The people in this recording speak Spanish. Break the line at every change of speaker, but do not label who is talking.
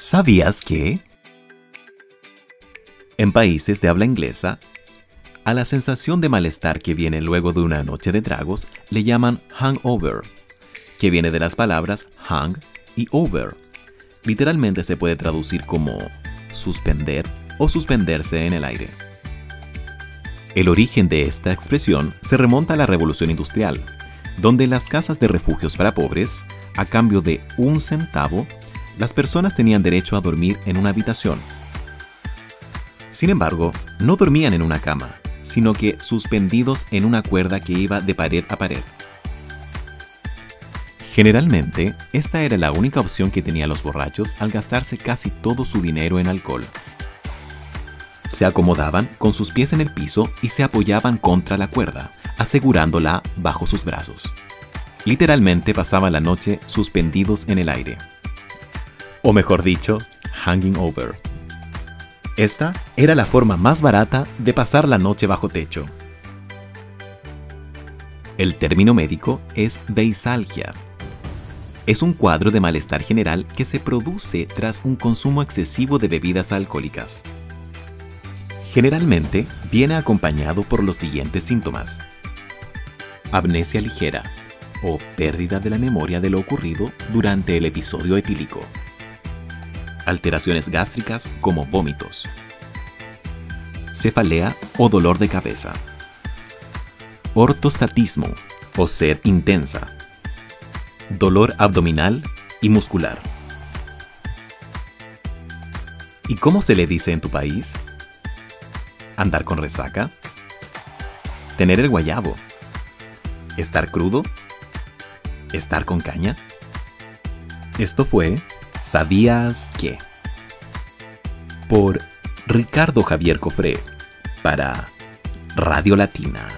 ¿Sabías que? En países de habla inglesa, a la sensación de malestar que viene luego de una noche de tragos le llaman hangover, que viene de las palabras hang y over. Literalmente se puede traducir como suspender o suspenderse en el aire. El origen de esta expresión se remonta a la Revolución Industrial, donde las casas de refugios para pobres, a cambio de un centavo, las personas tenían derecho a dormir en una habitación. Sin embargo, no dormían en una cama, sino que suspendidos en una cuerda que iba de pared a pared. Generalmente, esta era la única opción que tenían los borrachos al gastarse casi todo su dinero en alcohol. Se acomodaban con sus pies en el piso y se apoyaban contra la cuerda, asegurándola bajo sus brazos. Literalmente pasaban la noche suspendidos en el aire. O mejor dicho, hanging over. Esta era la forma más barata de pasar la noche bajo techo. El término médico es beisalgia. Es un cuadro de malestar general que se produce tras un consumo excesivo de bebidas alcohólicas. Generalmente viene acompañado por los siguientes síntomas. Amnesia ligera o pérdida de la memoria de lo ocurrido durante el episodio etílico. Alteraciones gástricas como vómitos. Cefalea o dolor de cabeza. Ortostatismo o sed intensa. Dolor abdominal y muscular. ¿Y cómo se le dice en tu país? andar con resaca, tener el guayabo, estar crudo, estar con caña. Esto fue ¿Sabías qué? Por Ricardo Javier Cofré para Radio Latina.